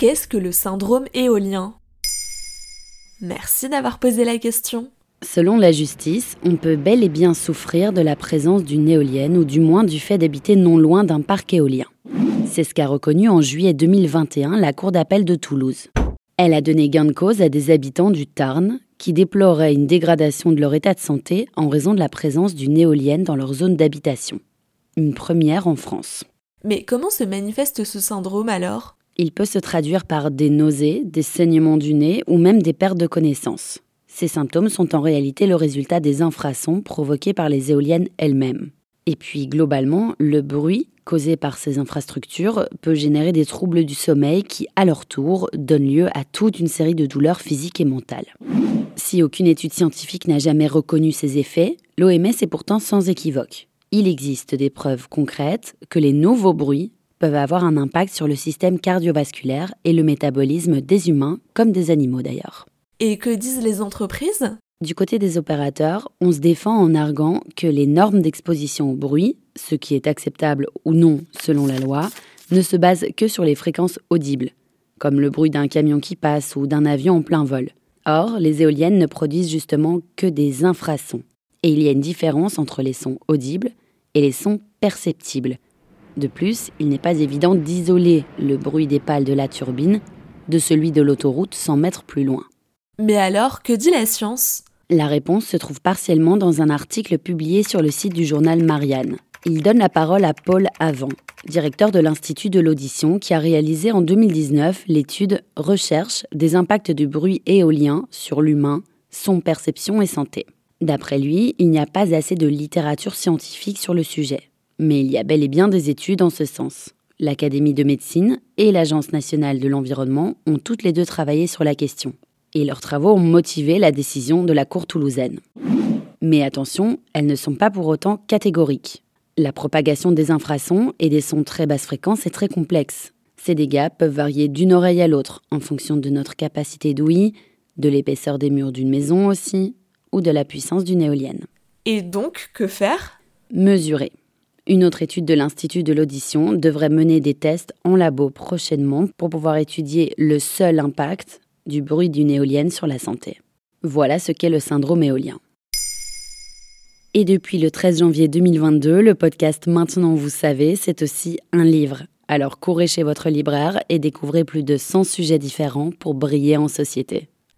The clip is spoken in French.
Qu'est-ce que le syndrome éolien? Merci d'avoir posé la question. Selon la justice, on peut bel et bien souffrir de la présence d'une éolienne ou du moins du fait d'habiter non loin d'un parc éolien. C'est ce qu'a reconnu en juillet 2021 la Cour d'appel de Toulouse. Elle a donné gain de cause à des habitants du Tarn qui déploraient une dégradation de leur état de santé en raison de la présence d'une éolienne dans leur zone d'habitation. Une première en France. Mais comment se manifeste ce syndrome alors? Il peut se traduire par des nausées, des saignements du nez ou même des pertes de connaissance. Ces symptômes sont en réalité le résultat des infrasons provoqués par les éoliennes elles-mêmes. Et puis globalement, le bruit causé par ces infrastructures peut générer des troubles du sommeil qui, à leur tour, donnent lieu à toute une série de douleurs physiques et mentales. Si aucune étude scientifique n'a jamais reconnu ces effets, l'OMS est pourtant sans équivoque. Il existe des preuves concrètes que les nouveaux bruits peuvent avoir un impact sur le système cardiovasculaire et le métabolisme des humains comme des animaux d'ailleurs. Et que disent les entreprises? Du côté des opérateurs, on se défend en arguant que les normes d'exposition au bruit, ce qui est acceptable ou non selon la loi, ne se basent que sur les fréquences audibles, comme le bruit d'un camion qui passe ou d'un avion en plein vol. Or, les éoliennes ne produisent justement que des infrasons. Et il y a une différence entre les sons audibles et les sons perceptibles. De plus, il n'est pas évident d'isoler le bruit des pales de la turbine de celui de l'autoroute 100 mètres plus loin. Mais alors, que dit la science? La réponse se trouve partiellement dans un article publié sur le site du journal Marianne. Il donne la parole à Paul Avant, directeur de l'Institut de l'audition, qui a réalisé en 2019 l'étude Recherche des impacts du bruit éolien sur l'humain, son perception et santé. D'après lui, il n'y a pas assez de littérature scientifique sur le sujet. Mais il y a bel et bien des études en ce sens. L'Académie de médecine et l'Agence nationale de l'environnement ont toutes les deux travaillé sur la question et leurs travaux ont motivé la décision de la Cour toulousaine. Mais attention, elles ne sont pas pour autant catégoriques. La propagation des infrasons et des sons très basse fréquence est très complexe. Ces dégâts peuvent varier d'une oreille à l'autre en fonction de notre capacité d'ouïe, de l'épaisseur des murs d'une maison aussi, ou de la puissance d'une éolienne. Et donc, que faire? Mesurer. Une autre étude de l'Institut de l'audition devrait mener des tests en labo prochainement pour pouvoir étudier le seul impact du bruit d'une éolienne sur la santé. Voilà ce qu'est le syndrome éolien. Et depuis le 13 janvier 2022, le podcast Maintenant vous savez, c'est aussi un livre. Alors courez chez votre libraire et découvrez plus de 100 sujets différents pour briller en société.